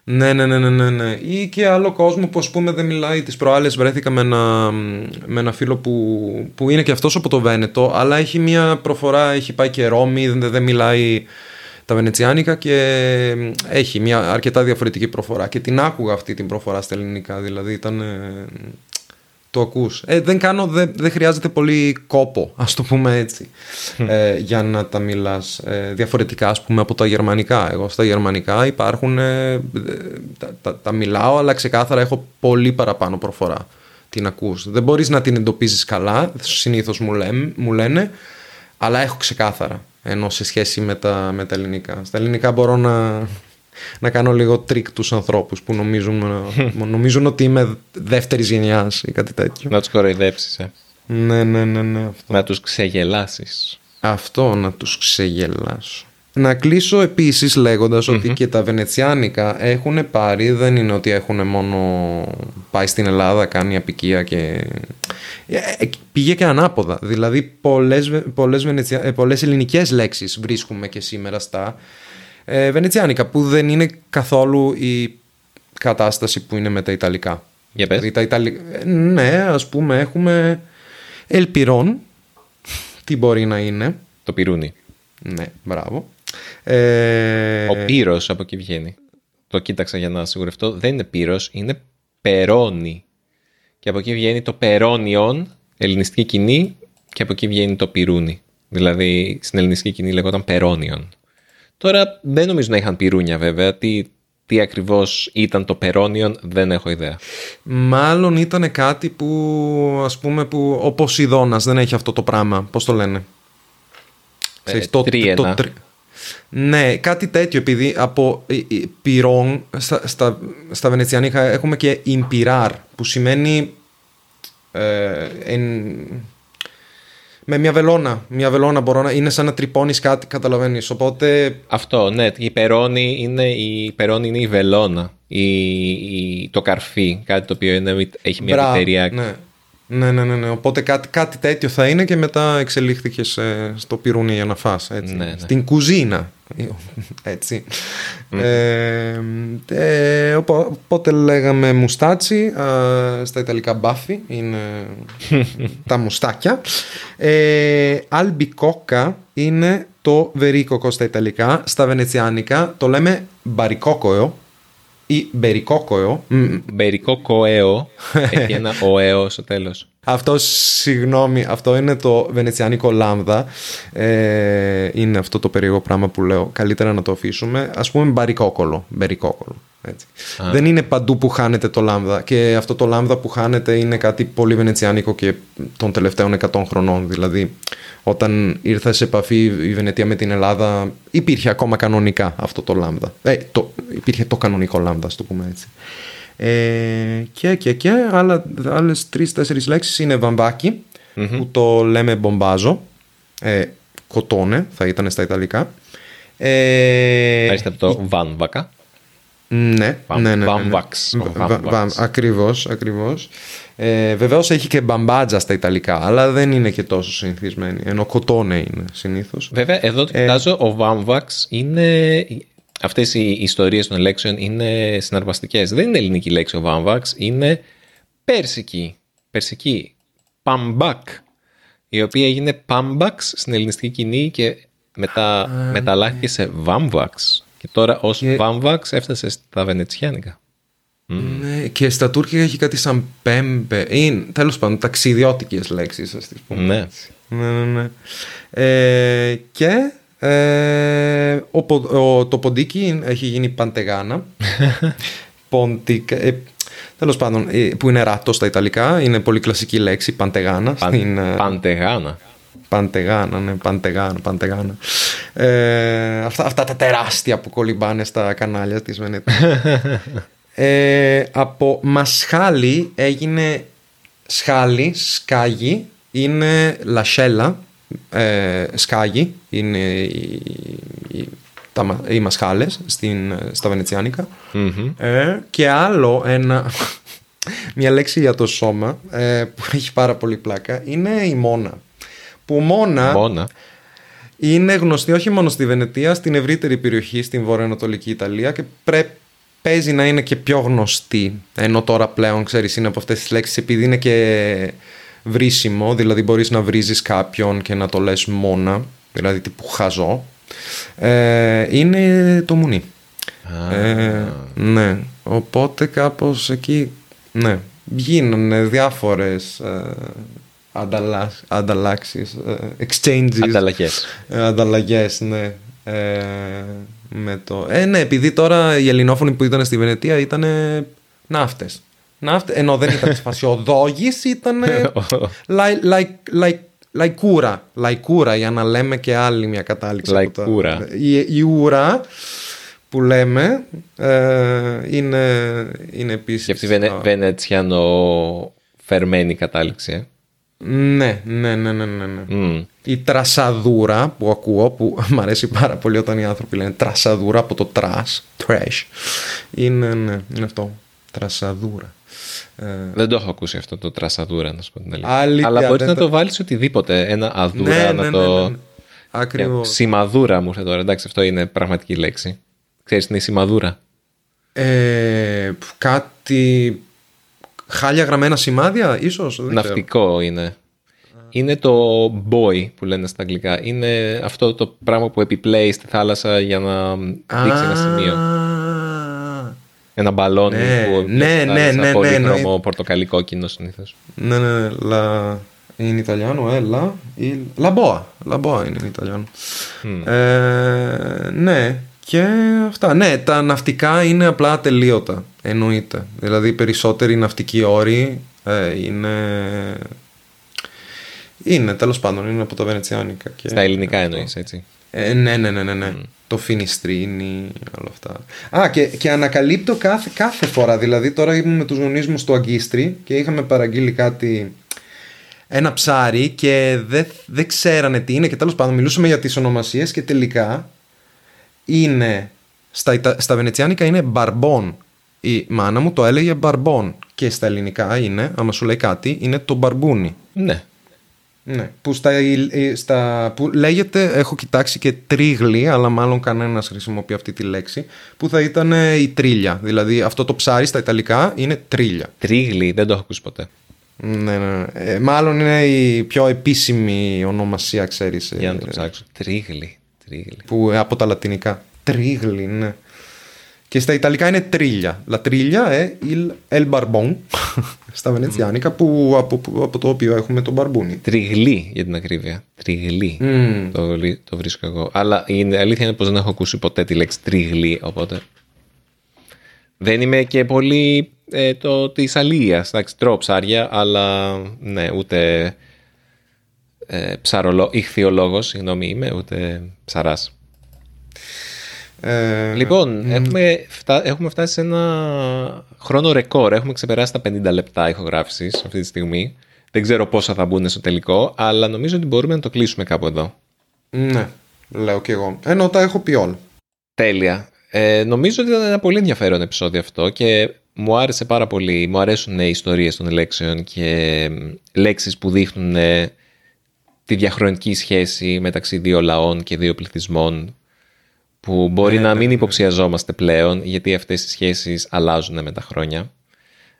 ναι, ναι, ναι, ναι, ναι. Ή και άλλο κόσμο που ας πούμε δεν μιλάει. Τις προάλλες βρέθηκα με ένα, με ένα φίλο που, που είναι και αυτός από το Βένετο, αλλά έχει μια προφορά, έχει πάει και Ρώμη, δεν, δεν μιλάει τα Βενετσιάνικα και έχει μια αρκετά διαφορετική προφορά. Και την άκουγα αυτή την προφορά στα ελληνικά, δηλαδή ήταν το ακούς. Ε, δεν, κάνω, δεν, δεν χρειάζεται πολύ κόπο, ας το πούμε έτσι, ε, για να τα μιλάς ε, διαφορετικά, ας πούμε, από τα γερμανικά. Εγώ στα γερμανικά υπάρχουν, ε, τα, τα, μιλάω, αλλά ξεκάθαρα έχω πολύ παραπάνω προφορά. Την ακούς. Δεν μπορείς να την εντοπίζεις καλά, συνήθως μου, μου λένε, αλλά έχω ξεκάθαρα, ενώ σε σχέση με τα, με τα ελληνικά. Στα ελληνικά μπορώ να να κάνω λίγο τρίκ τους ανθρώπους που νομίζουν, νομίζουν ότι είμαι δεύτερης γενιάς ή κάτι τέτοιο. Να τους κοροϊδέψεις, ε. Ναι, ναι, ναι, ναι. Αυτό. Να τους ξεγελάσεις. Αυτό, να τους ξεγελάσω. να κλείσω επίσης ότι και τα βενετσιάνικα έχουν πάρει, δεν είναι ότι έχουν μόνο πάει στην Ελλάδα, κάνει αποικία και... Ε, ε, πήγε και ανάποδα, δηλαδή πολλές, πολλές, βενετσια... Ε, πολλές ελληνικές λέξεις βρίσκουμε και σήμερα στα ε, βενετσιάνικα που δεν είναι καθόλου η κατάσταση που είναι με τα Ιταλικά. Για πες. Δηλαδή, τα Ναι, ας πούμε έχουμε ελπυρών, τι μπορεί να είναι. Το πυρούνι. Ναι, μπράβο. Ε... Ο πύρος από εκεί βγαίνει. Το κοίταξα για να σιγουρευτώ. Δεν είναι πύρος, είναι περόνι. Και από εκεί βγαίνει το περόνιον, ελληνιστική κοινή, και από εκεί βγαίνει το πυρούνι. Δηλαδή στην ελληνιστική κοινή λεγόταν περόνιον. Τώρα δεν νομίζω να είχαν πυρούνια βέβαια. Τι, τι ακριβώς ήταν το περόνιον δεν έχω ιδέα. Μάλλον ήταν κάτι που ας πούμε που ο Ποσειδώνας δεν έχει αυτό το πράγμα. Πώς το λένε; Ε, το, το, ναι, κάτι τέτοιο, επειδή από πυρών στα, στα, στα Βενετσιανίχα έχουμε και ιμπιράρ, που σημαίνει ε, με μια βελόνα. Μια βελόνα μπορώ να είναι σαν να τρυπώνεις κάτι, καταλαβαίνεις. Οπότε. Αυτό, ναι. Η περόνη είναι η, περόνη είναι η βελόνα. Η, το καρφί. Κάτι το οποίο είναι, έχει μια Μπρά, Ναι. Ναι, ναι, ναι, ναι. Οπότε κάτι, κάτι τέτοιο θα είναι και μετά εξελίχθηκες στο πυρούνι για να φας. Έτσι. Ναι, ναι. Στην κουζίνα. Έτσι. Ε, ε, οπότε λέγαμε μουστάτσι. στα Ιταλικά μπάφι είναι τα μουστάκια. Ε, αλμπικόκα είναι το βερίκοκο στα Ιταλικά. Στα Βενετσιάνικα το λέμε μπαρικόκοιο ή μπερικόκοεο. Μπερικόκοεο. Έχει ένα οέο στο τέλος. Αυτό, συγγνώμη, αυτό είναι το βενετσιάνικο λάμδα. Ε, είναι αυτό το περίεργο πράγμα που λέω. Καλύτερα να το αφήσουμε. Α πούμε μπαρικόκολο. Μπερικόκολο. Έτσι. Δεν είναι παντού που χάνεται το λάμδα. Και αυτό το λάμδα που χάνεται είναι κάτι πολύ βενετσιάνικο και των τελευταίων 100 χρονών. Δηλαδή, όταν ήρθε σε επαφή η Βενετία με την Ελλάδα, υπήρχε ακόμα κανονικά αυτό το λάμδα. Ε, το, υπήρχε το κανονικό λάμδα, ας το πούμε έτσι. Ε, και, και, και άλλα, άλλες τρεις-τέσσερις λέξεις είναι που το λέμε μπομπάζο. Ε, κοτόνε θα ήταν στα Ιταλικά. Ε, από το βάμβακα. Ναι, ναι, ναι, ναι, Βαμβαξ. Ακριβώς, ακριβώς. Ε, Βεβαίως έχει και μπαμπάτζα στα Ιταλικά, αλλά δεν είναι και τόσο συνηθισμένη. Ενώ κοτόνε είναι συνήθως. Βέβαια, εδώ το ε, κοιτάζω, ο βάμβαξ είναι. Αυτές οι ιστορίες των λέξεων είναι συναρπαστικές. Δεν είναι ελληνική λέξη ο βάμβαξ, είναι πέρσικη. Περσική. Παμπάκ. Η οποία έγινε πάμπαξ στην ελληνιστική κοινή και μετά μεταλλάχθηκε σε βάμβαξ. Και τώρα ως και... βάμβαξ έφτασε στα βενετσιάνικα. Ναι, και στα τουρκικά έχει κάτι σαν πέμπε. Είναι τέλος πάντων ταξιδιώτικες λέξεις, ας τις πούμε. Ναι. ναι, ναι, ναι. Ε, και ε, ο, ο, το ποντίκι έχει γίνει παντεγάνα. Ποντίκα. Ε, Τέλος πάντων, ε, που είναι ράτο στα Ιταλικά, είναι πολύ κλασική λέξη, παντεγάνα. Παν, στην, ε, παντεγάνα. Παντεγάνα, ναι, παντεγάνα, παντεγάνα. Ε, αυτά, αυτά τα τεράστια που κολυμπάνε στα κανάλια της Βενέτη. ε, από μασχάλι έγινε σχάλι, σκάγι, είναι λασέλα, ε, σκάγι, είναι οι, οι, τα, οι μασχάλες στην, στα βενετσιανικα Ε, και άλλο ένα, μια λέξη για το σώμα ε, που έχει πάρα πολύ πλάκα, είναι η μόνα. Που μόνα, μόνα. είναι γνωστή όχι μόνο στη Βενετία, στην ευρύτερη περιοχή, στην βορειοανατολική Ιταλία και πρέπει παίζει να είναι και πιο γνωστή. Ενώ τώρα πλέον, ξέρεις, είναι από αυτές τις λέξεις επειδή είναι και βρίσιμο, δηλαδή μπορείς να βρίζεις κάποιον και να το λες μόνα, δηλαδή τύπου χαζό. Ε, είναι το μουνί. Ε, ναι, οπότε κάπως εκεί, ναι, γίνανε διάφορες ε, ανταλλάξεις, ε, exchanges. Ανταλλαγές. Ε, ανταλλαγές, ναι. Ε, με το... Ε, ναι, επειδή τώρα οι ελληνόφωνοι που ήταν στη Βενετία ήταν ναύτες. Ναύτε, ενώ δεν ήταν σπασιοδόγης, ήταν λαϊ, λαϊ, λαϊ, λαϊκούρα. Λαϊκούρα, για να λέμε και άλλη μια κατάληξη. Λαϊκούρα. Η, η ούρα που λέμε ε, είναι, είναι επίσης... Και αυτή η βενε, βενετσιανο φερμένη κατάληξη. Ε. Ναι, ναι, ναι, ναι, ναι. ναι. Μμ. Η τρασαδούρα που ακούω, που μου αρέσει πάρα πολύ όταν οι άνθρωποι λένε τρασαδούρα από το trash, trash, είναι, ναι, είναι αυτό, τρασαδούρα. Ε, Δεν το έχω ακούσει αυτό το τρασαδούρα, να σου πω την αλήθεια. Αλήθεια, Αλλά μπορείς δεν να το- το βάλεις οτιδήποτε. Ένα αδούρα, ναι, να ναι, ναι, το. ναι, ναι. Ακριβώς. Σημαδούρα μου ήρθε τώρα. Εντάξει, αυτό είναι πραγματική λέξη. Ξέρεις τι είναι η σημαδούρα. Ε, κάτι χάλια γραμμένα σημάδια, ίσως. δεν ξέρω. Ναυτικό είναι. Είναι το boy που λένε στα αγγλικά. Είναι αυτό το πράγμα που επιπλέει στη θάλασσα για να δείξει ένα σημείο. Α, Ένα μπαλόνι Ναι, που ναι, στη ναι, θάλασσα, ναι, ναι, πολύχρωμο, εννοεί- πορτοκαλί κόκκινο συνήθως. Ναι, ναι, ναι. La... In italiano è la... Il... La boa. La boa είναι in italiano. Ε, ναι. Και αυτά. Ναι, τα ναυτικά είναι απλά ατελείωτα. Εννοείται. Δηλαδή οι περισσότεροι ναυτικοί όροι ε, είναι... Είναι, τέλος πάντων, είναι από τα Βενετσιάνικα. Και... Στα ελληνικά εννοείς, έτσι. Ε, ναι, ναι, ναι, ναι, ναι. Το φινιστρίνι, όλα αυτά. Α, και, και ανακαλύπτω κάθε, κάθε φορά. Δηλαδή, τώρα ήμουν με τους γονείς μου στο Αγκίστρι και είχαμε παραγγείλει κάτι, ένα ψάρι και δεν, δεν ξέρανε τι είναι και τέλος πάντων μιλούσαμε για τις ονομασίες και τελικά είναι, στα, Ιτα- στα Βενετσιάνικα είναι μπαρμπόν. Η μάνα μου το έλεγε μπαρμπόν και στα ελληνικά είναι, άμα σου λέει κάτι, είναι το μπαρμπούνι. Ναι. Ναι, που, στα, ε, στα, που λέγεται, έχω κοιτάξει και τρίγλι, αλλά μάλλον κανένας χρησιμοποιεί αυτή τη λέξη, που θα ήταν ε, η τρίλια. Δηλαδή αυτό το ψάρι στα Ιταλικά είναι τρίλια. Τρίγλι, δεν το έχω ακούσει ποτέ. Ναι, ναι, ναι. Ε, μάλλον είναι η πιο επίσημη ονομασία, ξέρεις. ε, Για να το ψάξω. Τρίγλι. Τρίγλι. που, ε, από τα λατινικά. Τρίγλι, ναι. Και στα Ιταλικά είναι τρίλια. La triglia è il, el barbon, στα Βενετσιάνικα, που, από, που- από το οποίο έχουμε τον μπαρμπούνι. Τριγλί για την ακρίβεια. Τριγλί. Μμμ. Το, βρίσκω- το βρίσκω εγώ. Αλλά η αλήθεια είναι πως δεν έχω ακούσει ποτέ τη λέξη τριγλί, οπότε... Δεν είμαι και πολύ ε, το της αλίας. Εντάξει, τρώω ψάρια, αλλά ναι, ούτε ε, ψαρολό, ηχθειολόγος, συγγνώμη είμαι, ούτε ψαράς. Ε, Λοιπόν, έχουμε, φτά- έχουμε φτάσει σε ένα χρόνο ρεκόρ. Έχουμε ξεπεράσει τα 50 λεπτά ηχογράφησης αυτή τη στιγμή. Δεν ξέρω πόσα θα μπουν στο τελικό, αλλά νομίζω ότι μπορούμε να το κλείσουμε κάπου εδώ. Ναι, λέω κι εγώ. Ενώ τα έχω πει όλα. Τέλεια. Ε, νομίζω ότι ήταν ένα πολύ ενδιαφέρον επεισόδιο αυτό και μου άρεσε πάρα πολύ. Μου αρέσουν οι ιστορίες των λέξεων και μ, λέξεις που δείχνουν ε, τη διαχρονική σχέση μεταξύ δύο λαών και δύο πληθυσμών που μπορεί να μην υποψιαζόμαστε πλέον γιατί αυτές οι σχέσεις αλλάζουν με τα χρόνια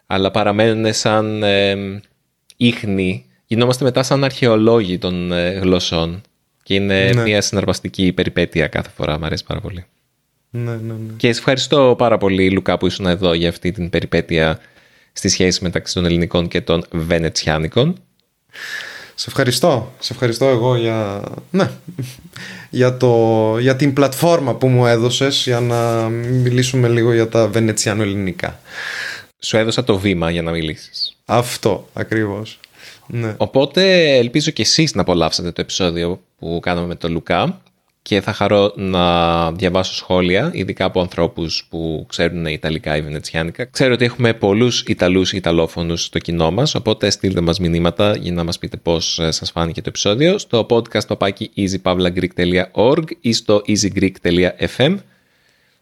αλλά παραμένουν σαν ε, ίχνη, γινόμαστε μετά σαν αρχαιολόγοι των ε, γλωσσών και είναι Ναι. μια συναρπαστική περιπέτεια κάθε φορά, μου αρέσει πάρα πολύ. Ναι, ναι, ναι. Και σε ευχαριστώ πάρα πολύ Λουκά που ήσουν εδώ για αυτή την περιπέτεια στη σχέση μεταξύ των ελληνικών και των βενετσιάνικων. Σε ευχαριστώ. Σε ευχαριστώ εγώ για, ναι, για, το, για την πλατφόρμα που μου έδωσες για να μιλήσουμε λίγο για τα βενετσιάνο-ελληνικά. Σου έδωσα το βήμα για να μιλήσεις. Αυτό ακριβώς. Ναι. Οπότε ελπίζω και εσείς να απολαύσατε το επεισόδιο που κάναμε με τον Λουκά και θα χαρώ να διαβάσω σχόλια, ειδικά από ανθρώπους που ξέρουν Ιταλικά ή Βενετσιάνικα. Ξέρω ότι έχουμε πολλούς Ιταλούς ή Ιταλόφωνους στο κοινό μας, οπότε στείλτε μας μηνύματα για να μας πείτε πώς ε, σας φάνηκε το επεισόδιο στο podcast παπάκι easypavlagreek.org ή στο easygreek.fm.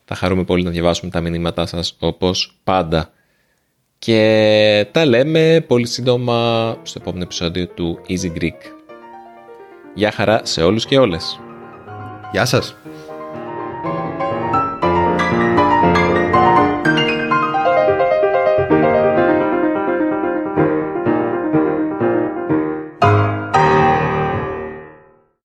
Θα χαρούμε πολύ να διαβάσουμε τα μηνύματά σας όπως πάντα. Και τα λέμε πολύ σύντομα στο επόμενο επεισόδιο του Easy Greek. Γεια χαρά σε όλους και όλες. Γεια σας.